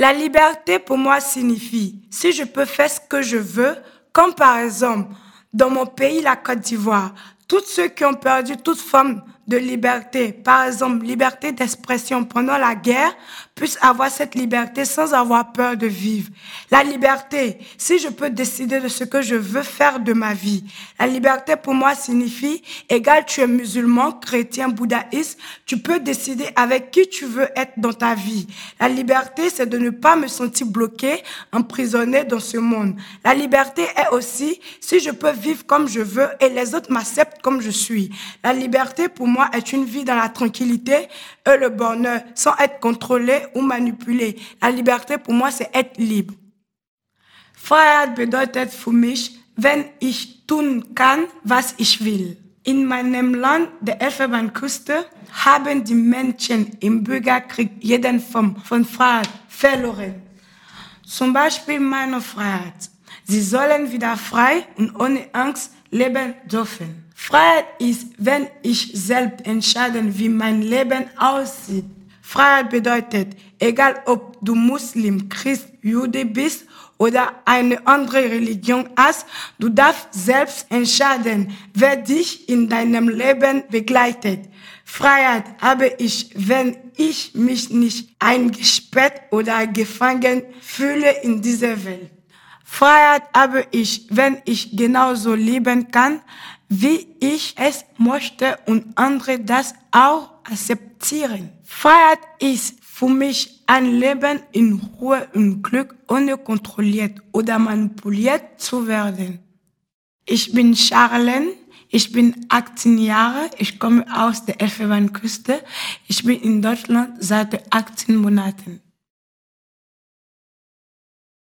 La liberté pour moi signifie si je peux faire ce que je veux, comme par exemple dans mon pays, la Côte d'Ivoire, tous ceux qui ont perdu toute forme de liberté, par exemple liberté d'expression pendant la guerre, puissent avoir cette liberté sans avoir peur de vivre. La liberté, si je peux décider de ce que je veux faire de ma vie. La liberté pour moi signifie, égal tu es musulman, chrétien, bouddhiste, tu peux décider avec qui tu veux être dans ta vie. La liberté, c'est de ne pas me sentir bloqué, emprisonné dans ce monde. La liberté est aussi, si je peux vivre comme je veux et les autres m'acceptent comme je suis. La liberté pour moi est une vie dans la tranquillité et le bonheur, sans être contrôlé ou manipulé. La liberté pour moi, c'est être libre. Freiheit bedeutet für mich, wenn ich tun kann, was ich will. In meinem Land, der Elfenbeinküste, haben die Menschen im Bürgerkrieg jeden Form von Freiheit verloren. Zum Beispiel meine Freiheit. Sie sollen wieder frei und ohne Angst leben dürfen. Freiheit ist, wenn ich selbst entscheide, wie mein Leben aussieht. Freiheit bedeutet, egal ob du Muslim, Christ, Jude bist oder eine andere Religion hast, du darfst selbst entscheiden, wer dich in deinem Leben begleitet. Freiheit habe ich, wenn ich mich nicht eingesperrt oder gefangen fühle in dieser Welt. Freiheit habe ich, wenn ich genauso leben kann, wie ich es möchte und andere das auch akzeptieren. Freiheit ist für mich ein Leben in Ruhe und Glück, ohne kontrolliert oder manipuliert zu werden. Ich bin Charlene, ich bin 18 Jahre, ich komme aus der Elfenbeinküste, ich bin in Deutschland seit 18 Monaten.